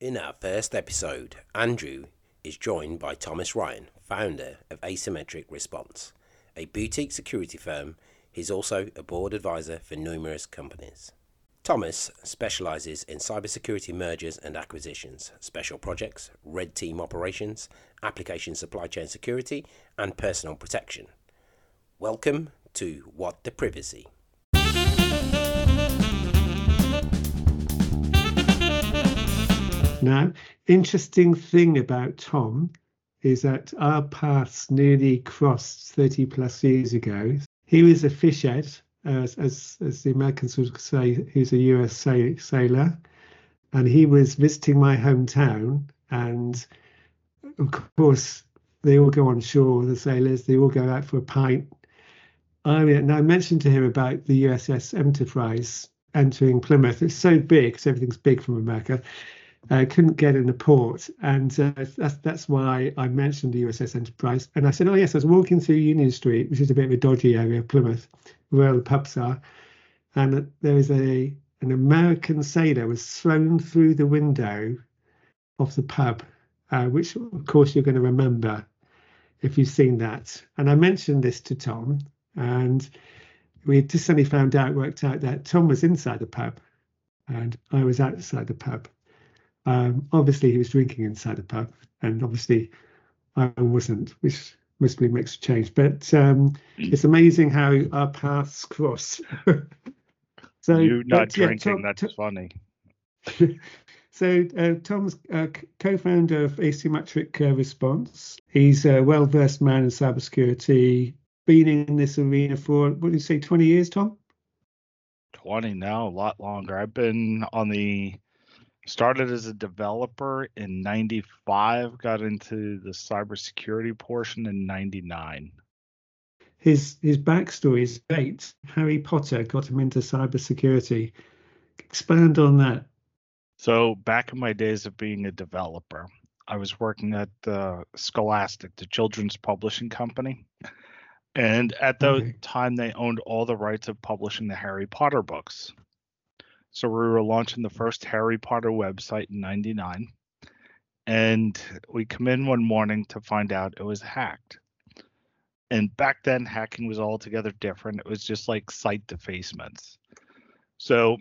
In our first episode, Andrew is joined by Thomas Ryan, founder of Asymmetric Response, a boutique security firm. He's also a board advisor for numerous companies. Thomas specializes in cybersecurity mergers and acquisitions, special projects, red team operations, application supply chain security, and personal protection. Welcome to What the Privacy. Now, interesting thing about Tom is that our paths nearly crossed 30 plus years ago. He was a fish head, as, as, as the Americans would say, he was a US sailor, and he was visiting my hometown. And of course, they all go on shore, the sailors, they all go out for a pint. I mean, and I mentioned to him about the USS Enterprise entering Plymouth. It's so big, because everything's big from America uh, couldn't get in the port, and uh, that's that's why I mentioned the USS Enterprise. And I said, "Oh yes, I was walking through Union Street, which is a bit of a dodgy area of Plymouth, where all the pubs are, and there was a an American sailor was thrown through the window of the pub, uh, which of course you're going to remember if you've seen that. And I mentioned this to Tom, and we just suddenly found out, worked out that Tom was inside the pub, and I was outside the pub. Um, obviously, he was drinking inside the pub, and obviously, I wasn't, which mostly makes a change. But um, it's amazing how our paths cross. so you not drinking, yeah, Tom, that's funny. so uh, Tom's uh, co-founder of Asymmetric uh, Response. He's a well-versed man in cybersecurity. Been in this arena for what do you say, 20 years, Tom? 20 now, a lot longer. I've been on the started as a developer in 95 got into the cybersecurity portion in 99 his his backstory is great harry potter got him into cybersecurity. Expand on that. So back in my days of being a developer i was working at uh, scholastic the children's publishing company. And at the okay. time they owned all the rights of publishing the harry potter books so we were launching the first Harry Potter website in 99. And we come in one morning to find out it was hacked. And back then, hacking was altogether different. It was just like site defacements. So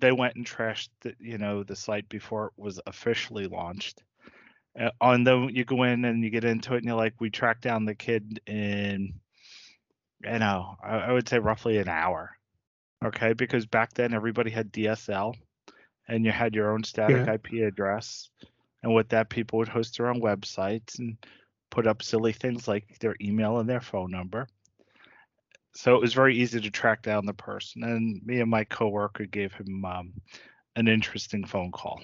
they went and trashed, the, you know, the site before it was officially launched. Uh, and then you go in and you get into it, and you're like, we tracked down the kid in, you know, I, I would say roughly an hour okay? Because back then everybody had DSL, and you had your own static yeah. IP address, and with that, people would host their own websites and put up silly things like their email and their phone number. So it was very easy to track down the person, and me and my coworker gave him um, an interesting phone call.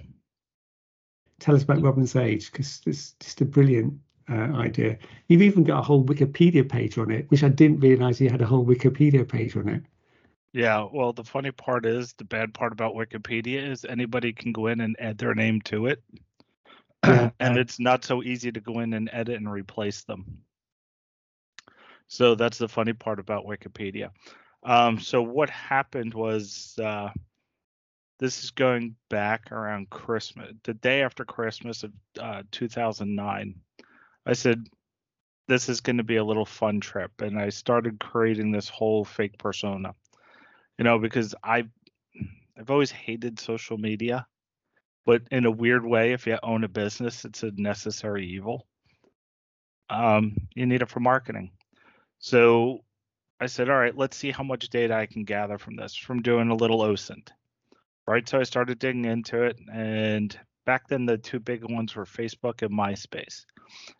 Tell us about Robin Sage, because it's just a brilliant uh, idea. You've even got a whole Wikipedia page on it, which I didn't realize you had a whole Wikipedia page on it. Yeah, well, the funny part is the bad part about Wikipedia is anybody can go in and add their name to it. Yeah. and it's not so easy to go in and edit and replace them. So that's the funny part about Wikipedia. Um, so what happened was uh, this is going back around Christmas, the day after Christmas of uh, 2009. I said, this is going to be a little fun trip. And I started creating this whole fake persona you know, because I I've always hated social media, but in a weird way, if you own a business, it's a necessary evil. Um, you need it for marketing. So I said, all right, let's see how much data I can gather from this from doing a little OSINT. Right. So I started digging into it. And back then, the two big ones were Facebook and MySpace.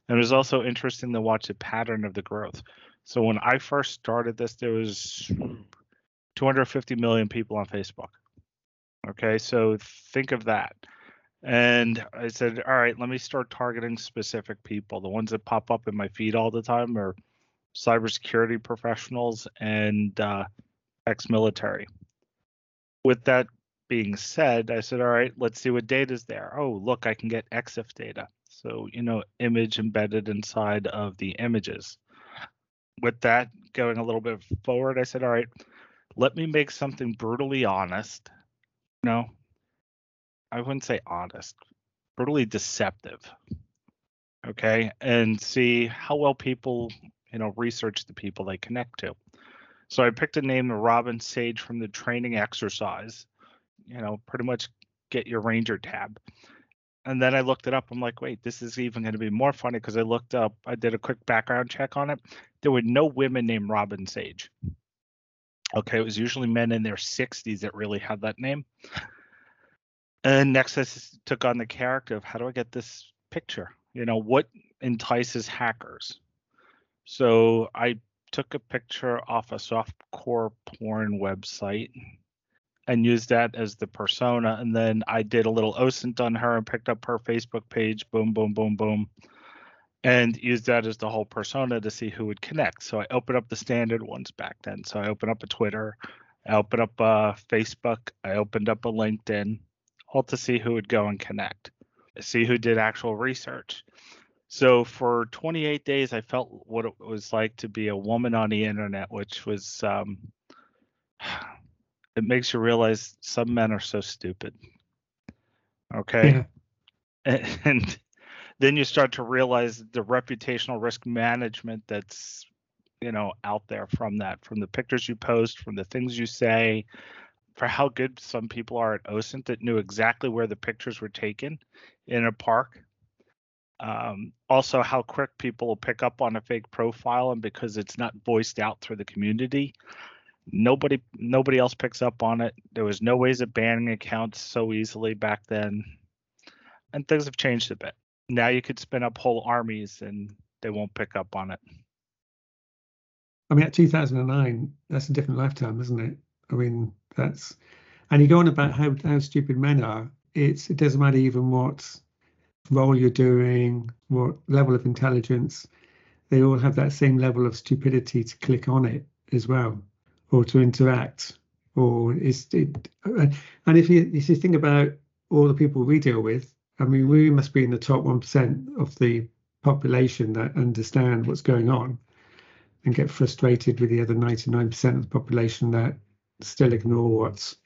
And it was also interesting to watch the pattern of the growth. So when I first started this, there was 250 million people on Facebook. Okay, so think of that. And I said, all right, let me start targeting specific people. The ones that pop up in my feed all the time are cybersecurity professionals and uh, ex-military. With that being said, I said, all right, let's see what data is there. Oh, look, I can get EXIF data. So, you know, image embedded inside of the images. With that going a little bit forward, I said, all right, let me make something brutally honest. No, I wouldn't say honest. brutally deceptive. Okay, and see how well people, you know, research the people they connect to. So I picked a name, of Robin Sage, from the training exercise. You know, pretty much get your Ranger tab. And then I looked it up. I'm like, wait, this is even going to be more funny because I looked up, I did a quick background check on it. There were no women named Robin Sage. Okay, it was usually men in their 60s that really had that name. And next, I took on the character of how do I get this picture? You know, what entices hackers? So I took a picture off a softcore porn website and used that as the persona. And then I did a little OSINT on her and picked up her Facebook page. Boom, boom, boom, boom. And use that as the whole persona to see who would connect. So I opened up the standard ones back then. So I opened up a Twitter, I opened up a Facebook, I opened up a LinkedIn, all to see who would go and connect, see who did actual research. So for 28 days, I felt what it was like to be a woman on the internet, which was um, it makes you realize some men are so stupid. Okay. Yeah. And, then you start to realize the reputational risk management that's you know out there from that from the pictures you post from the things you say for how good some people are at OSINT that knew exactly where the pictures were taken in a park. Um, also, how quick people will pick up on a fake profile, and because it's not voiced out through the community, nobody nobody else picks up on it. There was no ways of banning accounts so easily back then, and things have changed a bit. Now you could spin up whole armies and they won't pick up on it. I mean, at 2009, that's a different lifetime, isn't it? I mean, that's and you go on about how how stupid men are. It's it doesn't matter even what role you're doing, what level of intelligence. They all have that same level of stupidity to click on it as well or to interact or is it and if you if you think about all the people we deal with i mean we must be in the top 1% of the population that understand what's going on and get frustrated with the other 99% of the population that still ignore what's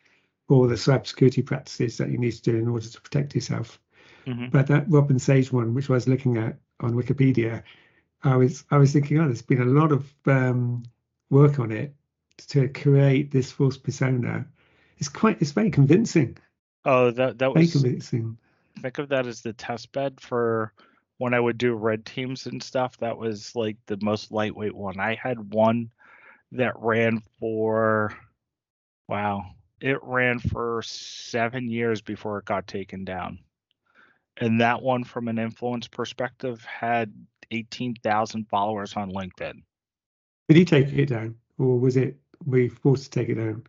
all the cybersecurity practices that you need to do in order to protect yourself. Mm-hmm. but that robin sage one which i was looking at on wikipedia i was i was thinking oh there's been a lot of um, work on it to create this false persona. It's quite it's very convincing. Oh that that very was convincing think of that as the test bed for when i would do red teams and stuff that was like the most lightweight one i had one that ran for wow it ran for seven years before it got taken down and that one from an influence perspective had 18,000 followers on linkedin did he take it down or was it we forced to take it down?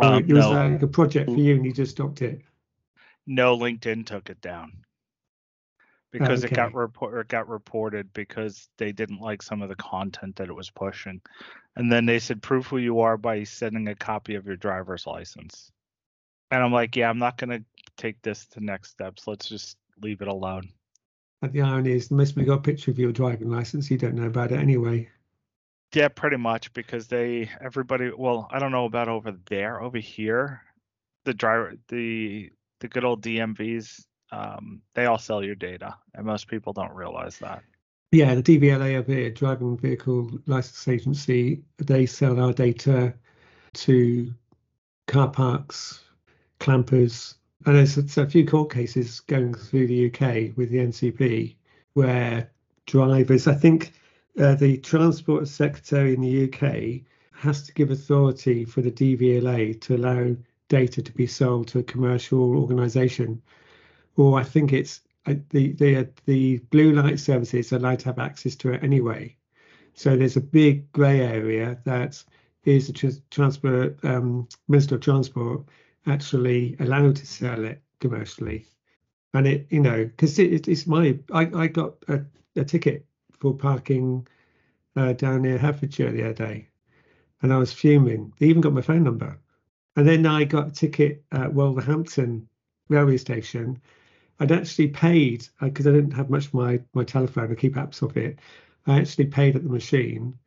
Um, it was no. like a project for you and you just stopped it? No, LinkedIn took it down because okay. it got report it got reported because they didn't like some of the content that it was pushing, and then they said prove who you are by sending a copy of your driver's license, and I'm like, yeah, I'm not gonna take this to next steps. Let's just leave it alone. And the irony is, moment we got a picture of your driving license, you don't know about it anyway. Yeah, pretty much because they everybody. Well, I don't know about over there. Over here, the driver, the the good old DMVs, um, they all sell your data, and most people don't realize that. Yeah, the DVLA over here, Driving Vehicle License Agency, they sell our data to car parks, clampers, and there's, there's a few court cases going through the UK with the NCP where drivers, I think uh, the Transport Secretary in the UK has to give authority for the DVLA to allow data to be sold to a commercial organisation, or I think it's the the the blue light services are allowed to have access to it anyway. So there's a big grey area that is the transport um, Minister of Transport actually allowed to sell it commercially, and it you know because it, it's my I, I got a, a ticket for parking uh, down near Hertfordshire the other day, and I was fuming. They even got my phone number, and then I got a ticket at Wolverhampton railway station. I'd actually paid because uh, I didn't have much of my my telephone. I keep apps of it. I actually paid at the machine,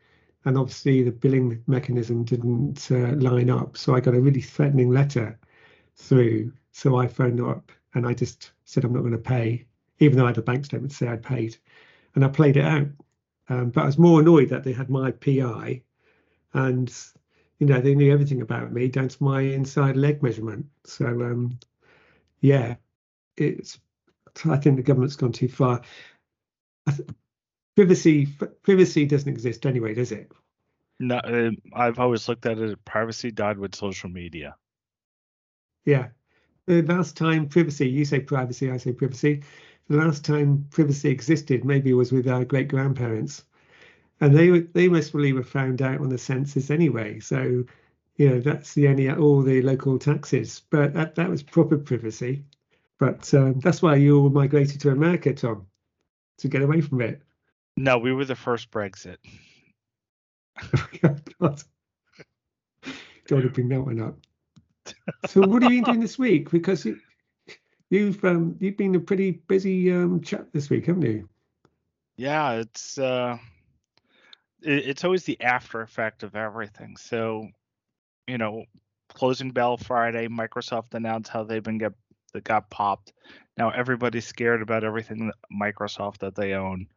and obviously the billing mechanism didn't uh, line up. So I got a really threatening letter through. So I phoned up and I just said I'm not going to pay, even though I had a bank statement to say I'd paid, and I played it out. Um, but I was more annoyed that they had my PI, and you know they knew everything about me down to my inside leg measurement. So um, yeah, it's. I think the government's gone too far. Privacy, privacy doesn't exist anyway, does it? No, uh, I've always looked at it. Privacy died with social media. Yeah, the last time privacy, you say privacy, I say privacy. The last time privacy existed maybe was with our great grandparents, and they they most probably were found out on the census anyway. So, you know, that's the only all the local taxes, but that, that was proper privacy. But um, that's why you all migrated to America, Tom, to get away from it. No, we were the first Brexit. God. Got to bring that one up. So, what have you been doing this week? Because you, you've um, you've been a pretty busy um, chap this week, haven't you? Yeah, it's uh, it, it's always the after effect of everything. So, you know, closing bell Friday, Microsoft announced how they've been get that got popped. Now everybody's scared about everything that Microsoft that they own.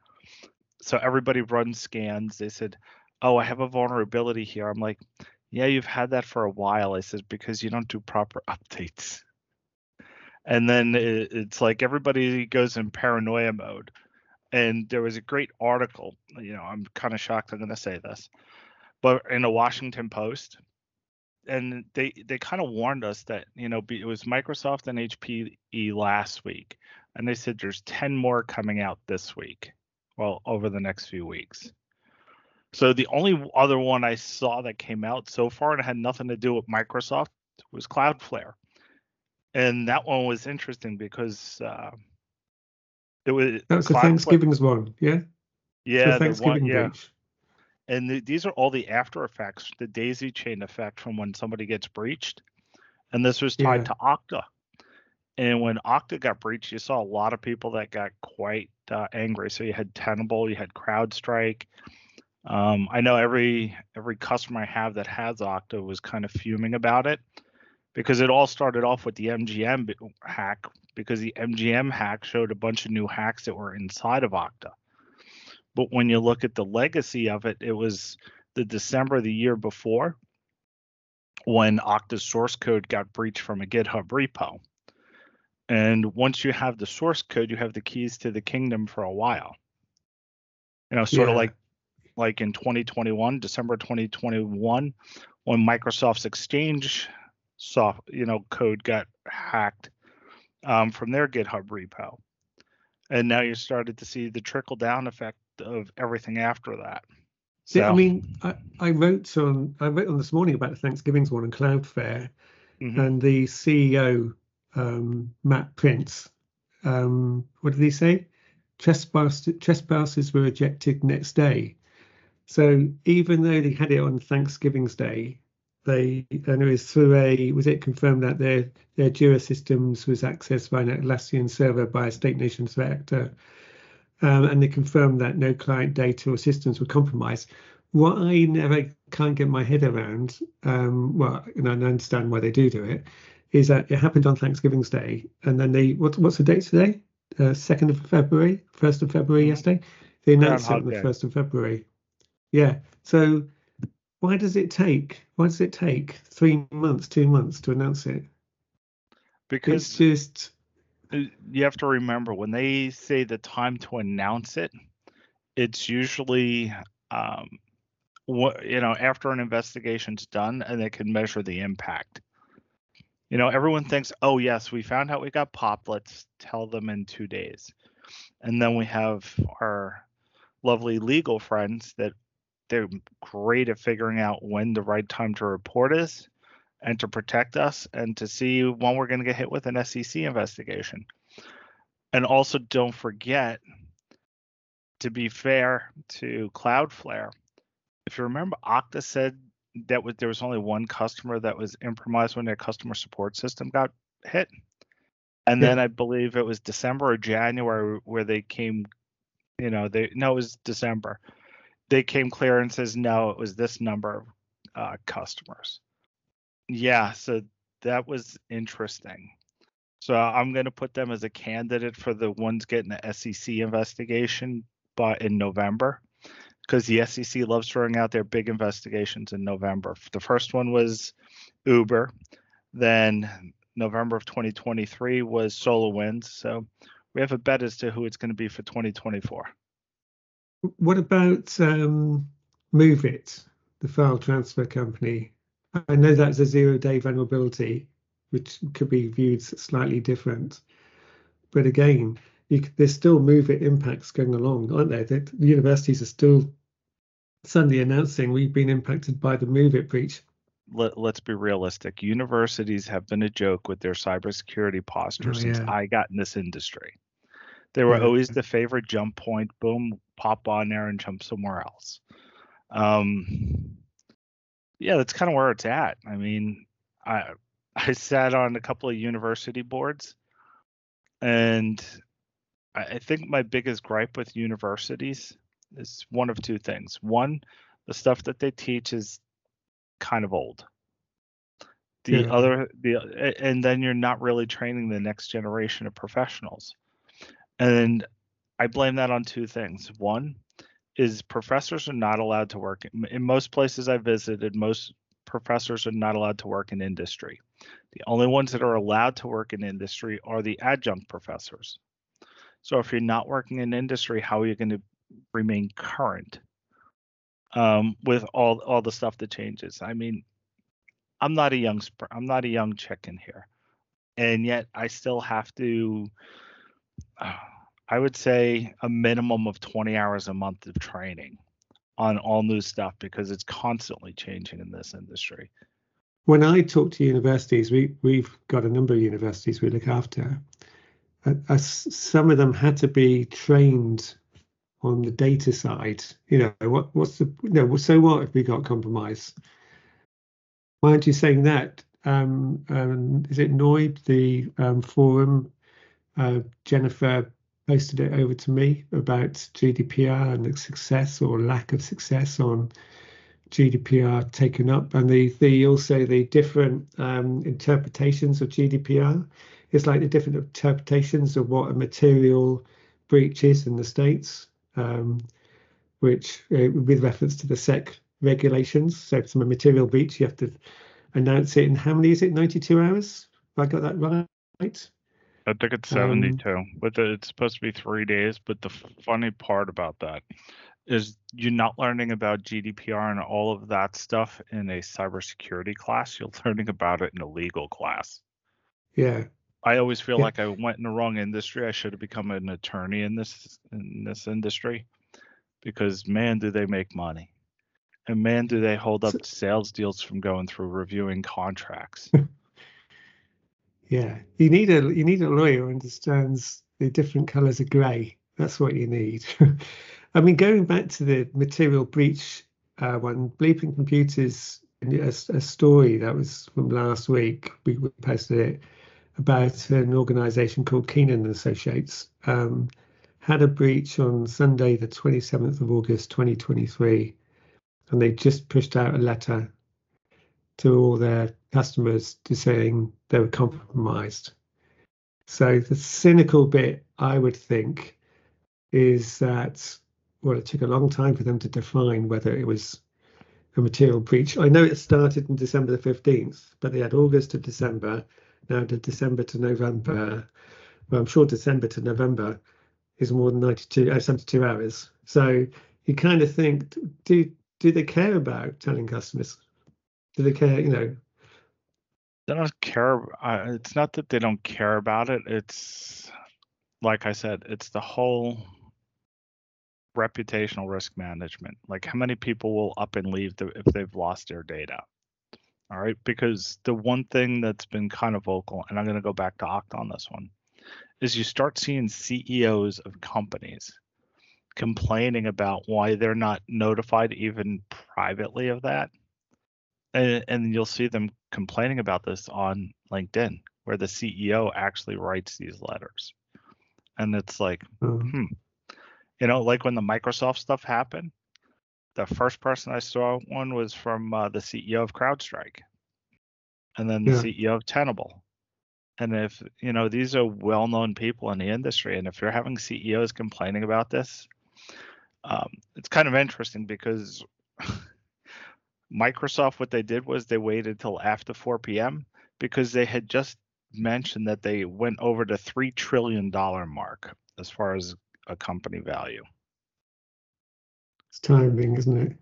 So everybody runs scans. They said, "Oh, I have a vulnerability here." I'm like, "Yeah, you've had that for a while." I said because you don't do proper updates. And then it, it's like everybody goes in paranoia mode. And there was a great article. You know, I'm kind of shocked I'm going to say this, but in a Washington Post, and they they kind of warned us that you know it was Microsoft and HPE last week, and they said there's 10 more coming out this week, well over the next few weeks. So the only other one I saw that came out so far and had nothing to do with Microsoft was Cloudflare, and that one was interesting because uh, it was that was the Thanksgiving's one, yeah. Yeah, the Thanksgiving one, yeah and the, these are all the after effects, the daisy chain effect from when somebody gets breached, and this was tied yeah. to Okta. And when Okta got breached, you saw a lot of people that got quite uh, angry. So you had Tenable, you had CrowdStrike. Um, I know every every customer I have that has Okta was kind of fuming about it because it all started off with the MGM hack because the MGM hack showed a bunch of new hacks that were inside of Okta. But when you look at the legacy of it, it was the December of the year before when Okta's source code got breached from a GitHub repo. And once you have the source code, you have the keys to the kingdom for a while. You know, sort yeah. of like like in 2021, December 2021, when Microsoft's Exchange soft, you know, code got hacked um, from their GitHub repo. And now you started to see the trickle down effect of everything after that. So. Yeah, I mean, I, I wrote on I wrote on this morning about the Thanksgiving's one and Cloudflare, mm-hmm. and the CEO um, Matt Prince. Um, what did he say? Trespass, trespassers were ejected next day. So even though they had it on Thanksgiving's Day, they and it was through a was it confirmed that their their Jira systems was accessed by an Atlassian server by a state nation threat actor um, and they confirmed that no client data or systems were compromised. What I never can't get my head around, um, well, and I understand why they do do it, is that it happened on Thanksgiving's Day, and then they what, what's the date today? Uh, second of February, first of February mm-hmm. yesterday. They announced it on the first of February. Yeah. So why does it take? Why does it take three months, two months to announce it? Because it's just uh, you have to remember when they say the time to announce it, it's usually um, what you know after an investigation's done and they can measure the impact. You know, everyone thinks, oh yes, we found out we got popped. Let's tell them in two days, and then we have our lovely legal friends that they're great at figuring out when the right time to report is and to protect us and to see when we're going to get hit with an SEC investigation. And also, don't forget to be fair to Cloudflare. If you remember, Okta said that was, there was only one customer that was improvised when their customer support system got hit. And yeah. then I believe it was December or January where they came, you know, they no, it was December. They came clear and says no, it was this number of uh, customers. Yeah, so that was interesting. So I'm going to put them as a candidate for the ones getting the SEC investigation, but in November, because the SEC loves throwing out their big investigations in November. The first one was Uber, then November of 2023 was SolarWinds. So we have a bet as to who it's going to be for 2024. What about um, MOVEit, the file transfer company? I know that's a zero-day vulnerability, which could be viewed slightly different. But again, you, there's still MOVEit impacts going along, aren't there? The universities are still suddenly announcing we've been impacted by the MOVEit breach. Let, us be realistic. Universities have been a joke with their cybersecurity posture oh, since yeah. I got in this industry. They were always the favorite jump point. Boom, pop on there and jump somewhere else. Um, yeah, that's kind of where it's at. I mean, I I sat on a couple of university boards, and I, I think my biggest gripe with universities is one of two things. One, the stuff that they teach is kind of old. The yeah. other, the and then you're not really training the next generation of professionals. And I blame that on two things. One is professors are not allowed to work in most places I visited. Most professors are not allowed to work in industry. The only ones that are allowed to work in industry are the adjunct professors. So if you're not working in industry, how are you going to remain current um, with all all the stuff that changes? I mean, I'm not a young I'm not a young chicken here, and yet I still have to. I would say a minimum of 20 hours a month of training on all new stuff because it's constantly changing in this industry. When I talk to universities, we we've got a number of universities we look after. Uh, uh, some of them had to be trained on the data side. You know, what what's the you know, so what if we got compromise? Why aren't you saying that? Um, um, is it noyb, the um, forum? Uh, Jennifer posted it over to me about GDPR and the success or lack of success on GDPR taken up, and the the also the different um, interpretations of GDPR. It's like the different interpretations of what a material breach is in the states, um, which uh, with reference to the SEC regulations. So, if it's a material breach, you have to announce it in how many is it? 92 hours. Have I got that right? I think it's 72, um, but it's supposed to be three days. But the funny part about that is you're not learning about GDPR and all of that stuff in a cybersecurity class. You're learning about it in a legal class. Yeah. I always feel yeah. like I went in the wrong industry. I should have become an attorney in this in this industry because man, do they make money. And man, do they hold up sales deals from going through reviewing contracts. Yeah, you need a you need a lawyer who understands the different colours of grey. That's what you need. I mean, going back to the material breach uh, one, Bleeping Computers, a, a, story that was from last week. We, we posted it about an organisation called Keenan Associates. Um, had a breach on Sunday, the 27th of August, 2023, and they just pushed out a letter to all their customers to saying they were compromised. So the cynical bit, I would think, is that well, it took a long time for them to define whether it was a material breach. I know it started in December the 15th, but they had August to December, now to December to November. Well, I'm sure December to November is more than 92, uh, 72 hours. So you kind of think, do do they care about telling customers do they care? You know, they don't care. Uh, it's not that they don't care about it. It's like I said, it's the whole reputational risk management. Like how many people will up and leave the, if they've lost their data? All right, because the one thing that's been kind of vocal, and I'm going to go back to Okta on this one, is you start seeing CEOs of companies complaining about why they're not notified even privately of that and, and you'll see them complaining about this on LinkedIn, where the CEO actually writes these letters, and it's like, mm-hmm. hmm, you know, like when the Microsoft stuff happened, the first person I saw one was from uh, the CEO of CrowdStrike, and then the yeah. CEO of Tenable, And if, you know, these are well known people in the industry, and if you're having CEOs complaining about this, um, it's kind of interesting because Microsoft, what they did was they waited till after 4 p.m. because they had just mentioned that they went over the $3 trillion mark as far as a company value. It's timing, isn't it?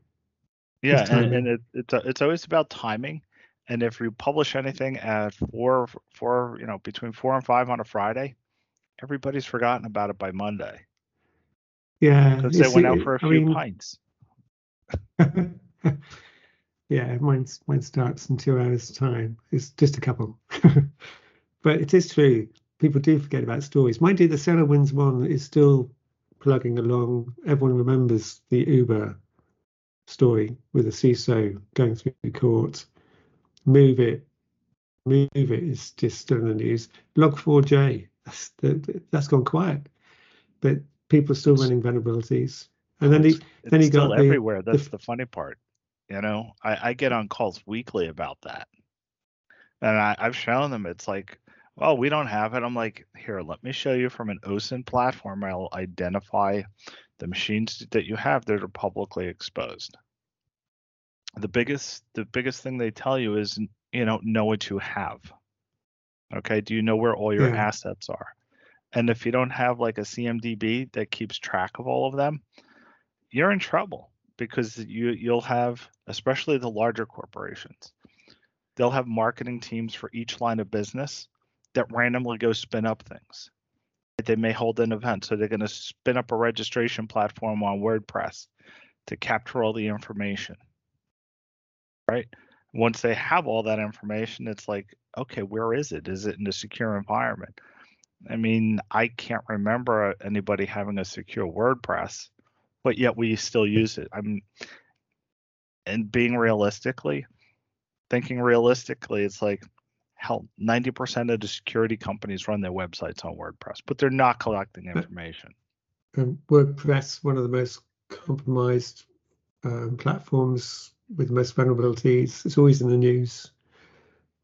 Yeah, and, and it, it's it's always about timing. And if you publish anything at four four, you know, between four and five on a Friday, everybody's forgotten about it by Monday. Yeah, because they went out for a I few mean, pints. yeah, mine mine starts in two hours' time. It's just a couple, but it is true. People do forget about stories. Mind you, the SolarWinds one is still plugging along. Everyone remembers the Uber story with the CISO going through the court. MOVEit, move it is just still in the news. Log4j, that's, that's gone quiet, but people are still running vulnerabilities. And then, he, then he got the, everywhere. That's the, the, funny part. You know, I, I get on calls weekly about that, and I, I've shown them. It's like, well, we don't have it. I'm like, here, let me show you from an OSINT platform. I'll identify the machines that you have that are publicly exposed. The biggest the biggest thing they tell you is you know know what you have. Okay, do you know where all your yeah. assets are? And if you don't have like a CMDB that keeps track of all of them, you're in trouble because you you'll have especially the larger corporations. They'll have marketing teams for each line of business that randomly go spin up things they may hold an event. So they're going to spin up a registration platform on WordPress to capture all the information. Right? Once they have all that information, it's like, okay, where is it? Is it in a secure environment? I mean, I can't remember anybody having a secure WordPress, but yet we still use it. I'm and being realistically, thinking realistically, it's like hell 90% of the security companies run their websites on wordpress but they're not collecting information. And wordpress one of the most compromised um, platforms with the most vulnerabilities it's always in the news.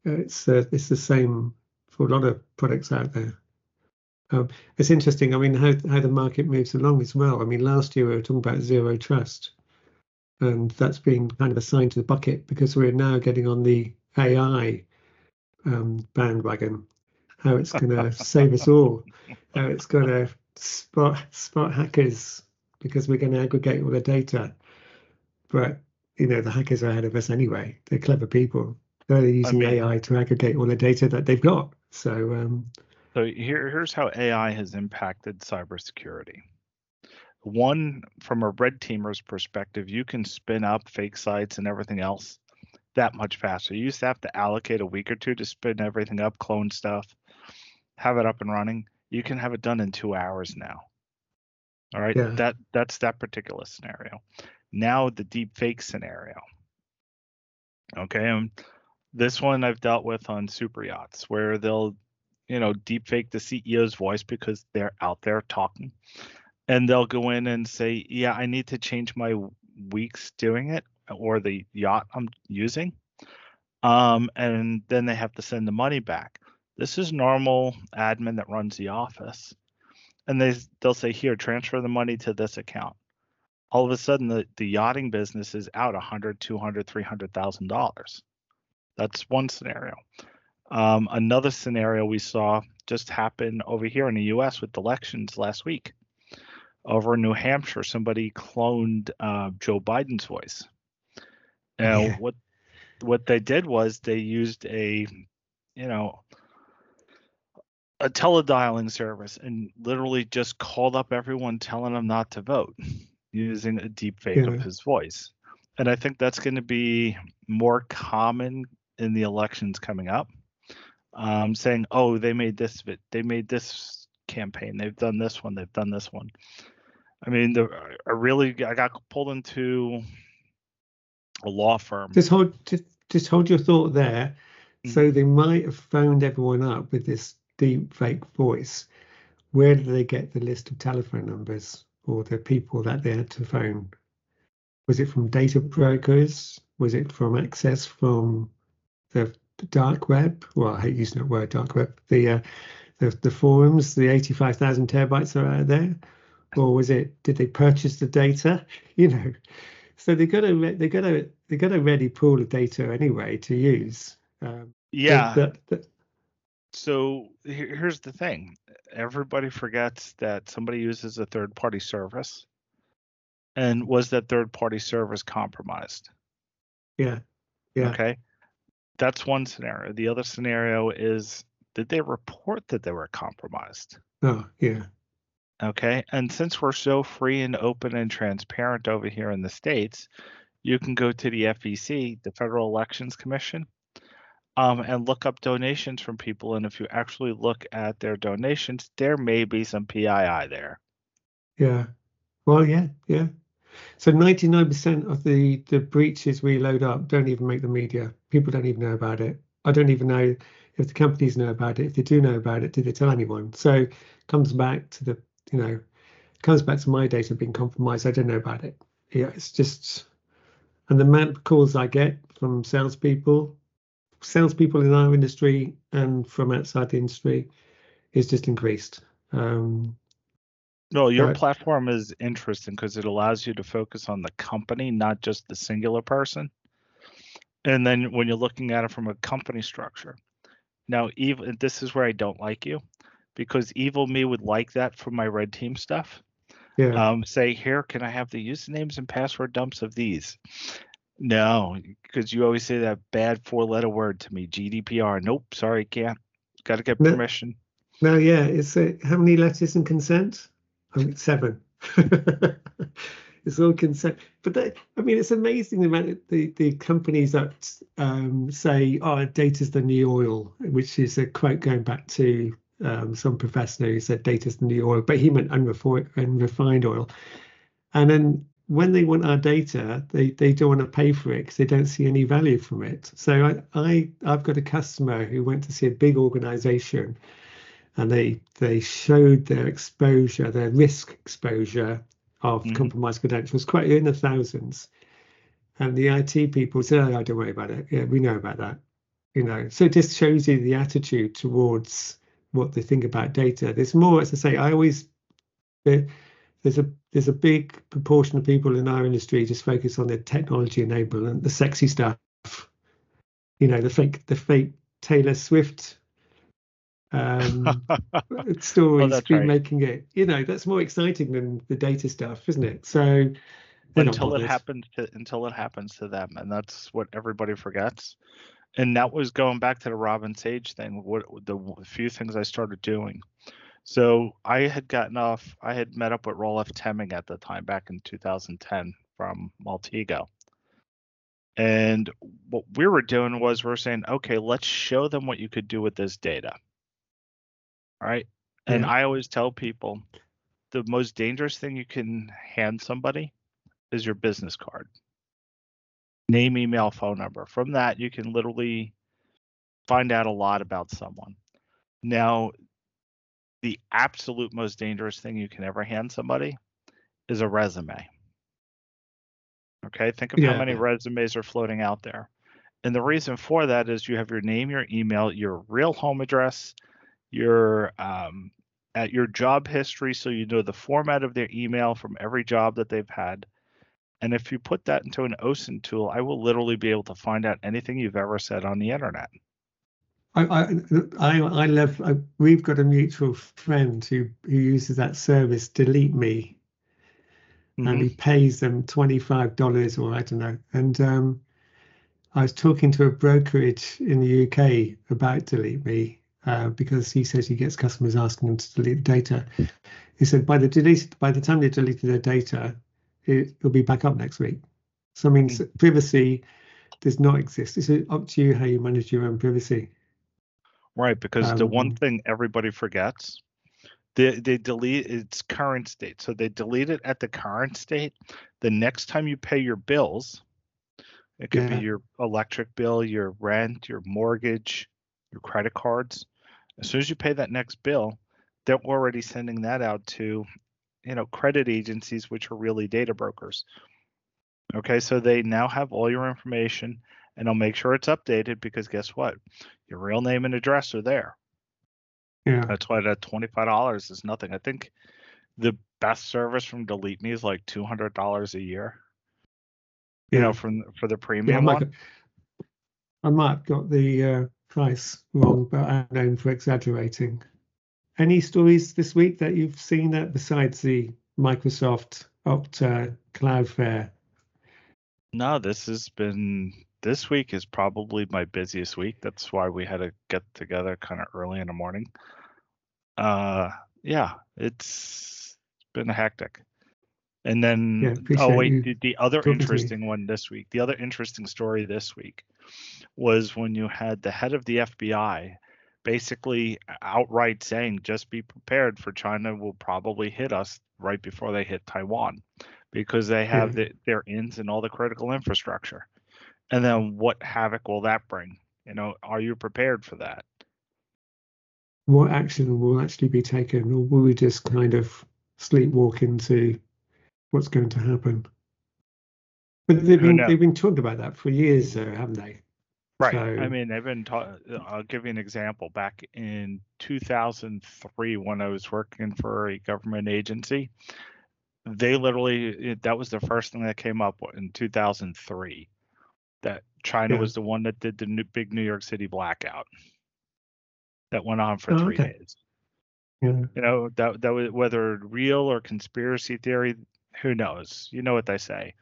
Uh, it's uh, it's the same for a lot of products out there um, it's interesting i mean how, how the market moves along as well i mean last year we were talking about zero trust and that's been kind of assigned to the bucket because we're now getting on the ai um, bandwagon, how it's going to save us all, how it's going to spot spot hackers because we're going to aggregate all the data. But you know the hackers are ahead of us anyway. They're clever people. They're using I mean, AI to aggregate all the data that they've got. So um, so here here's how AI has impacted cybersecurity. One, from a red teamer's perspective, you can spin up fake sites and everything else that much faster. You used to have to allocate a week or two to spin everything up, clone stuff, have it up and running. You can have it done in two hours now. All right. Yeah. That that's that particular scenario. Now the deep fake scenario. Okay. Um, this one I've dealt with on super yachts where they'll, you know, deep fake the CEO's voice because they're out there talking. And they'll go in and say, Yeah, I need to change my weeks doing it or the yacht I'm using. Um, and then they have to send the money back. This is normal admin that runs the office. And they they'll say, here, transfer the money to this account. All of a sudden the, the yachting business is out a hundred, two hundred, three hundred thousand dollars. That's one scenario. Um, another scenario we saw just happen over here in the US with elections last week. Over in New Hampshire, somebody cloned uh, Joe Biden's voice now, yeah. what what they did was they used a, you know, a teledialing service and literally just called up everyone telling them not to vote using a deep fake yeah. of his voice. And I think that's going to be more common in the elections coming up. Um, saying, "Oh, they made this, they made this campaign, they've done this one, they've done this one." I mean, the, I really I got pulled into a law firm. Just hold just just hold your thought there. Mm-hmm. So they might have phoned everyone up with this deep fake voice. Where did they get the list of telephone numbers or the people that they had to phone? Was it from data brokers? Was it from access from the dark web. Well, I hate using that word, dark web. The uh, the, the forums, the 85,000 terabytes are out there, or was it? Did they purchase the data? You know, so they got a they got a they got a ready pool of data anyway to use. Um, Yeah. that- that- So here's the thing. Everybody forgets that somebody uses a third party service. And was that third party service compromised? yeah, yeah. Okay. That's one scenario. The other scenario is did they report that they were compromised? Oh, yeah, Okay. And since we're so free and open and transparent over here in the States, you can go to the FEC, the Federal Elections Commission, um, and look up donations from people. And if you actually look at their donations, there may be some PII there. yeah. Well, yeah, yeah. So 99% of the the breaches we load up don't even make the media. People don't even know about it. I don't even know if the companies know about it. If they do know about it, do they tell anyone? So comes back to the, you know, comes back to my data being compromised. I don't know about it. Yeah, it's just, and the amount of calls I get from salespeople, salespeople in our industry and from outside the industry is just increased. Um, No, your platform is interesting because it allows you to focus on the company, not just the singular person. And then when you're looking at it from a company structure. Now, evil this is where I don't like you because evil me would like that for my red team stuff. yeah. Um, say, here, can I have the usernames and password dumps of these? No, because you always say that bad four letter word to me, GDPR. Nope, sorry, can't. Got to get permission. No, yeah, it's uh, how many letters in consent? I think seven. it's all consent, but I mean, it's amazing the amount of the the companies that um, say, "Oh, data's the new oil," which is a quote going back to um, some professor who said data's the new oil, but he meant unrefined, unrefined oil. And then when they want our data, they they don't want to pay for it because they don't see any value from it. So I, I I've got a customer who went to see a big organization and they they showed their exposure, their risk exposure of Mhm. compromised credentials, quite in the thousands. And the IT people said, "Oh, don't worry about it. Yeah, we know about that." You know, so it just shows you the attitude towards what they think about data. There's more, as I say, I always there, there's a there's a big proportion of people in our industry just focus on the technology enablement, the sexy stuff. You know, the fake the fake Taylor Swift um stories Oh, been right. making it you know that's more exciting than the data stuff isn't it? So until it happens to until it happens to them and that's what everybody forgets. And that was going back to the robin sage thing what the few things i started doing. So i had gotten off i had met up with Roelof Temmingh at the time back in 2010 from maltego and what we were doing was we're saying okay let's show them what you could do with this data right and i always tell people the most dangerous thing you can hand somebody is your business card. Name, email, phone number. From that, you can literally find out a lot about someone. Now, the absolute most dangerous thing you can ever hand somebody is a resume. Okay, think of how many resumes are floating out there. And the reason for that is you have your name, your email, your real home address, your um, at your job history, so you know the format of their email from every job that they've had. And if you put that into an OSINT tool, I will literally be able to find out anything you've ever said on the internet. I, I, I, I love. I, we've got a mutual friend who who uses that service, Delete Me, and he pays them twenty five dollars or I don't know. And um, I was talking to a brokerage in the UK about Delete Me uh, because he says he gets customers asking him to delete the data. He said by the delete by the time they deleted their data, it, it'll be back up next week. So I mean, s- privacy does not exist. It's up to you how you manage your own privacy. Right, because the one Um, thing everybody forgets, they they delete its current state. So they delete it at the current state. The next time you pay your bills, it could Yeah. be your electric bill, your rent, your mortgage, your credit cards. As soon as you pay that next bill, they're already sending that out to, you know, credit agencies, which are really data brokers. Okay, so they now have all your information and I'll make sure it's updated because guess what? Your real name and address are there. Yeah. That's why that twenty five dollars is nothing. I think the best service from Delete Me is like two hundred dollars a year. You know, from for the Yeah, premium might, one. have- I might have got the uh, price wrong, but I'm known for exaggerating. Any stories this week that you've seen that besides the Microsoft Okta Fair? No, this has been this week is probably my busiest week. That's why we had to get together kind of early in the morning. Uh yeah, it's been hectic. And then Yeah, oh wait, the, the other talking to me. interesting one this week, the other interesting story this week was when you had the head of the FBI basically outright saying just be prepared for China will probably hit us right before they hit Taiwan because they have the, their ins and all the critical infrastructure. And then what havoc will that bring? You know, are you prepared for that? What action will actually be taken, or will we just kind of sleepwalk into what's going to happen? But they've been they've been talking about that for years, though, haven't they? Right. I mean, they've been ta- I'll give you an example. Back in 2003, when I was working for a government agency, they literally, that was the first thing that came up in 2003 that China Yeah. was the one that did the new, big New York City blackout that went on for Oh, three okay. days. Yeah. You know, that, that was whether real or conspiracy theory, who knows? You know what they say.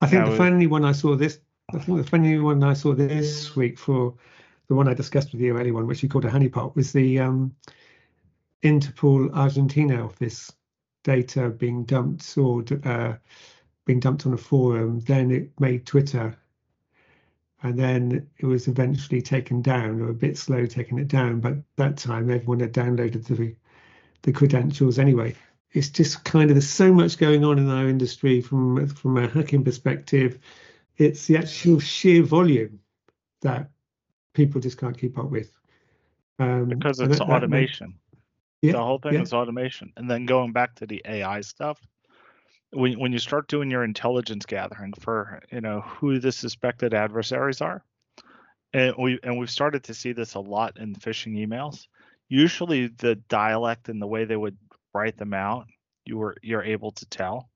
I think Now, the funny one I saw this, I think the funny one I saw this week for the one I discussed with you earlier, one which you called a honeypot, was the um, Interpol Argentina office data being dumped or uh, being dumped on a forum. Then it made Twitter, and then it was eventually taken down, or a bit slow taking it down. But that time, everyone had downloaded the the credentials anyway it's just kind of there's so much going on in our industry from from a hacking perspective. It's the actual sheer volume that people just can't keep up with. Um, because it's that- automation. Yeah, the whole thing yeah. is automation. And then going back to the AI stuff, when when you start doing your intelligence gathering for you know who the suspected adversaries are, and we and we've started to see this a lot in phishing emails. Usually, the dialect and the way they would write them out, you were you're able to tell.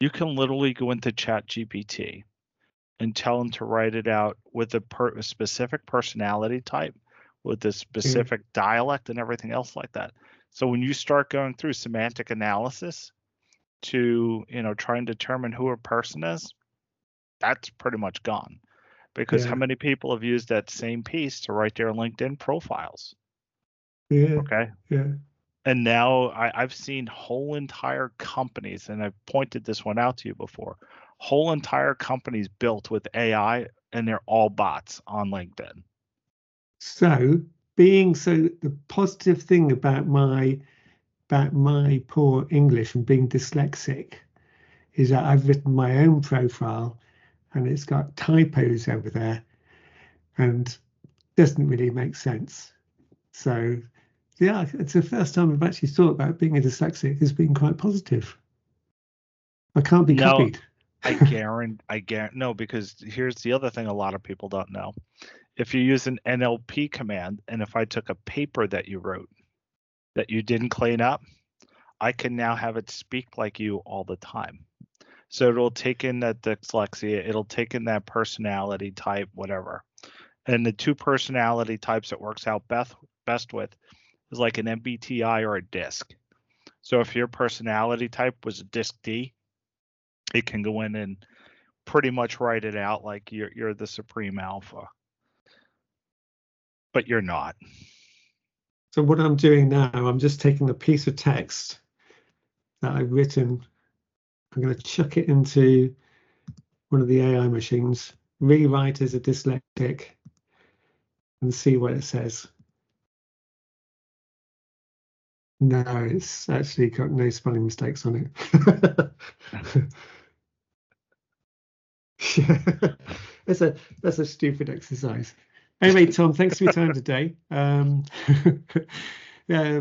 You can literally go into Chat GPT and tell them to write it out with a, per, a specific personality type, with a mm. specific dialect and everything else like that. So when you start going through semantic analysis to, you know, try and determine who a person is, that's pretty much gone. Because Yeah. how many people have used that same piece to write their LinkedIn profiles? yeah, Okay. yeah, And now I, I've seen whole entire companies, and I've pointed this one out to you before, whole entire companies built with AI and they're all bots on LinkedIn. So, being so the positive thing about my about my poor English and being dyslexic is that I've written my own profile and it's got typos over there and doesn't really make sense. So, yeah, it's the first time I've actually thought about being a dyslexic as being quite positive. I can't be No. copied. I guarantee, I guarantee, no, because here's the other thing a lot of people don't know. If you use an NLP command, and if I took a paper that you wrote that you didn't clean up, I can now have it speak like you all the time. So it'll take in that dyslexia, it'll take in that personality type, whatever. And the two personality types it works out best best with is like an MBTI or a DISC. So if your personality type was a DISC D, it can go in and pretty much write it out like you're you're the supreme alpha. But you're not. So what I'm doing now, I'm just taking a piece of text that I've written. I'm going to chuck it into one of the AI machines, rewrite as a dyslexic, and see what it says. No, it's actually got no spelling mistakes on it. yeah, that's a that's a stupid exercise. Anyway, Tom, thanks for your time today. Um, yeah,